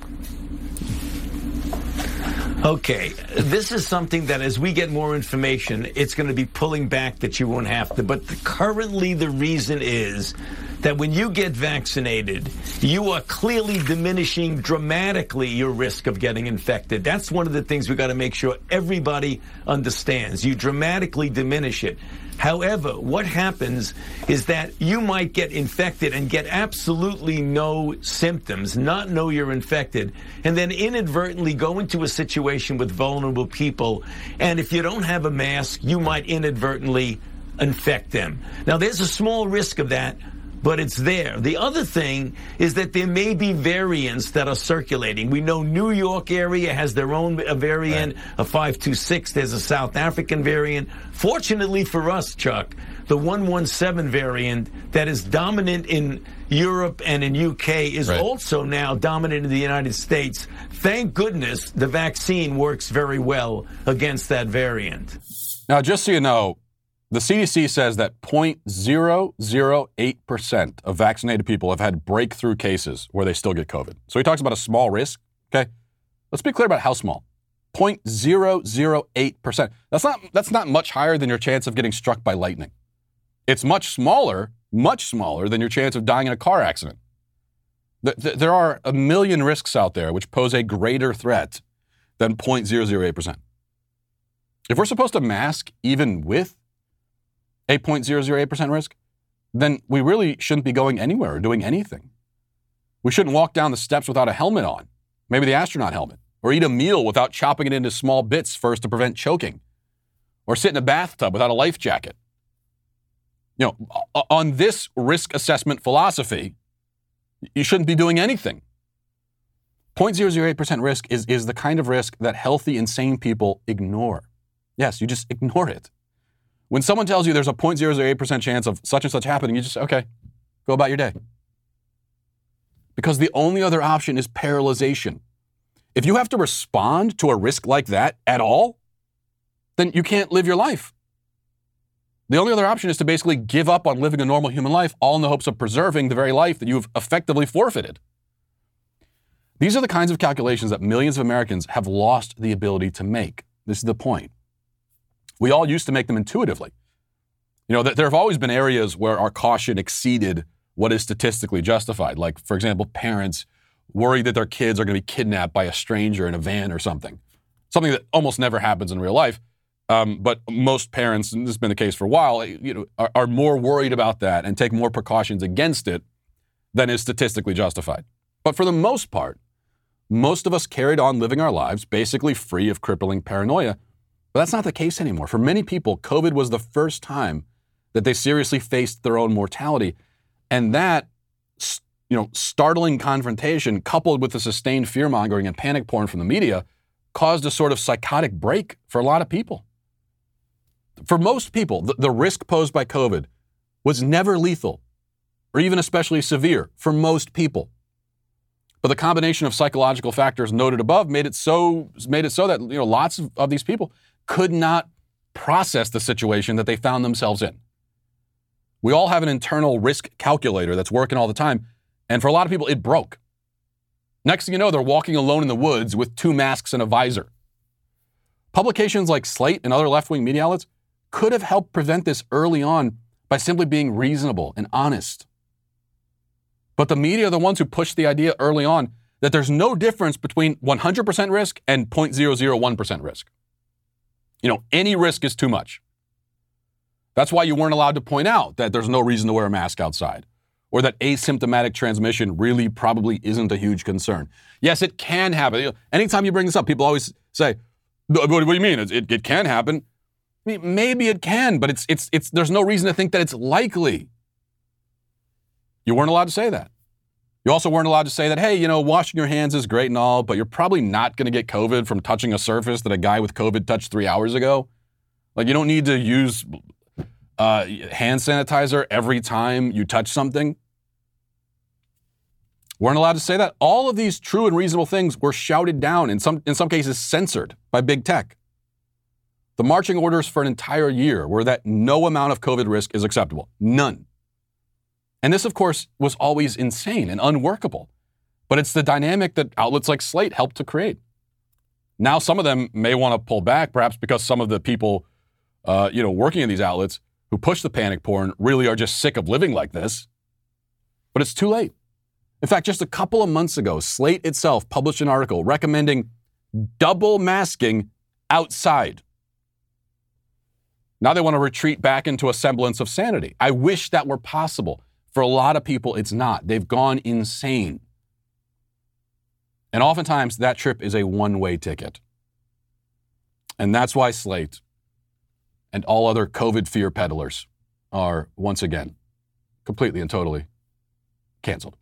Okay, this is something that as we get more information, it's going to be pulling back that you won't have to. But the, currently, the reason is that when you get vaccinated, you are clearly diminishing dramatically your risk of getting infected. That's one of the things we got to make sure everybody understands. You dramatically diminish it. However, what happens is that you might get infected and get absolutely no symptoms, not know you're infected, and then inadvertently go into a situation with vulnerable people. And if you don't have a mask, you might inadvertently infect them. Now, there's a small risk of that but it's there. The other thing is that there may be variants that are circulating. We know New York area has their own variant, right. a 526. There's a South African variant. Fortunately for us, Chuck, the 117 variant that is dominant in Europe and in UK is right. also now dominant in the United States. Thank goodness the vaccine works very well against that variant. Now, just so you know, the CDC says that 0.008% of vaccinated people have had breakthrough cases where they still get COVID. So he talks about a small risk. Okay. Let's be clear about how small 0.008%. That's not, that's not much higher than your chance of getting struck by lightning. It's much smaller, much smaller than your chance of dying in a car accident. There are a million risks out there which pose a greater threat than 0.008%. If we're supposed to mask even with a 0.008% risk, then we really shouldn't be going anywhere or doing anything. We shouldn't walk down the steps without a helmet on, maybe the astronaut helmet, or eat a meal without chopping it into small bits first to prevent choking, or sit in a bathtub without a life jacket. You know, on this risk assessment philosophy, you shouldn't be doing anything. 0.008% risk is, is the kind of risk that healthy, insane people ignore. Yes, you just ignore it. When someone tells you there's a 0.008% chance of such and such happening, you just, okay, go about your day. Because the only other option is paralyzation. If you have to respond to a risk like that at all, then you can't live your life. The only other option is to basically give up on living a normal human life, all in the hopes of preserving the very life that you've effectively forfeited. These are the kinds of calculations that millions of Americans have lost the ability to make. This is the point. We all used to make them intuitively. You know, there have always been areas where our caution exceeded what is statistically justified. Like, for example, parents worried that their kids are going to be kidnapped by a stranger in a van or something. Something that almost never happens in real life. Um, but most parents, and this has been the case for a while, you know, are, are more worried about that and take more precautions against it than is statistically justified. But for the most part, most of us carried on living our lives basically free of crippling paranoia. But that's not the case anymore. For many people, COVID was the first time that they seriously faced their own mortality. And that you know, startling confrontation coupled with the sustained fear mongering and panic porn from the media caused a sort of psychotic break for a lot of people. For most people, the, the risk posed by COVID was never lethal or even especially severe for most people. But the combination of psychological factors noted above made it so made it so that you know lots of, of these people could not process the situation that they found themselves in. We all have an internal risk calculator that's working all the time, and for a lot of people, it broke. Next thing you know, they're walking alone in the woods with two masks and a visor. Publications like Slate and other left wing media outlets could have helped prevent this early on by simply being reasonable and honest. But the media are the ones who pushed the idea early on that there's no difference between 100% risk and 0.001% risk. You know, any risk is too much. That's why you weren't allowed to point out that there's no reason to wear a mask outside or that asymptomatic transmission really probably isn't a huge concern. Yes, it can happen. Anytime you bring this up, people always say, What do you mean? It, it can happen. I mean, maybe it can, but it's, it's, it's, there's no reason to think that it's likely. You weren't allowed to say that. You also weren't allowed to say that, hey, you know, washing your hands is great and all, but you're probably not going to get COVID from touching a surface that a guy with COVID touched three hours ago. Like, you don't need to use uh, hand sanitizer every time you touch something. Weren't allowed to say that. All of these true and reasonable things were shouted down, in some, in some cases censored by big tech. The marching orders for an entire year were that no amount of COVID risk is acceptable. None. And this, of course, was always insane and unworkable. But it's the dynamic that outlets like Slate helped to create. Now, some of them may want to pull back, perhaps because some of the people, uh, you know, working in these outlets who push the panic porn really are just sick of living like this. But it's too late. In fact, just a couple of months ago, Slate itself published an article recommending double masking outside. Now they want to retreat back into a semblance of sanity. I wish that were possible. For a lot of people, it's not. They've gone insane. And oftentimes, that trip is a one way ticket. And that's why Slate and all other COVID fear peddlers are once again completely and totally canceled.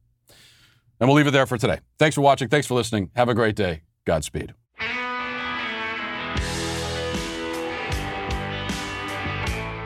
And we'll leave it there for today. Thanks for watching. Thanks for listening. Have a great day. Godspeed.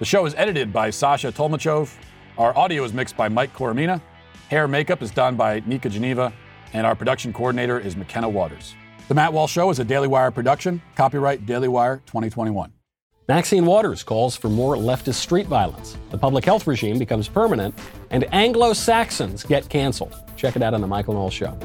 The show is edited by Sasha Tolmachov. Our audio is mixed by Mike Coromina. Hair makeup is done by Nika Geneva. And our production coordinator is McKenna Waters. The Matt Walsh Show is a Daily Wire production. Copyright Daily Wire 2021. Maxine Waters calls for more leftist street violence. The public health regime becomes permanent, and Anglo Saxons get canceled. Check it out on The Michael Knowles Show.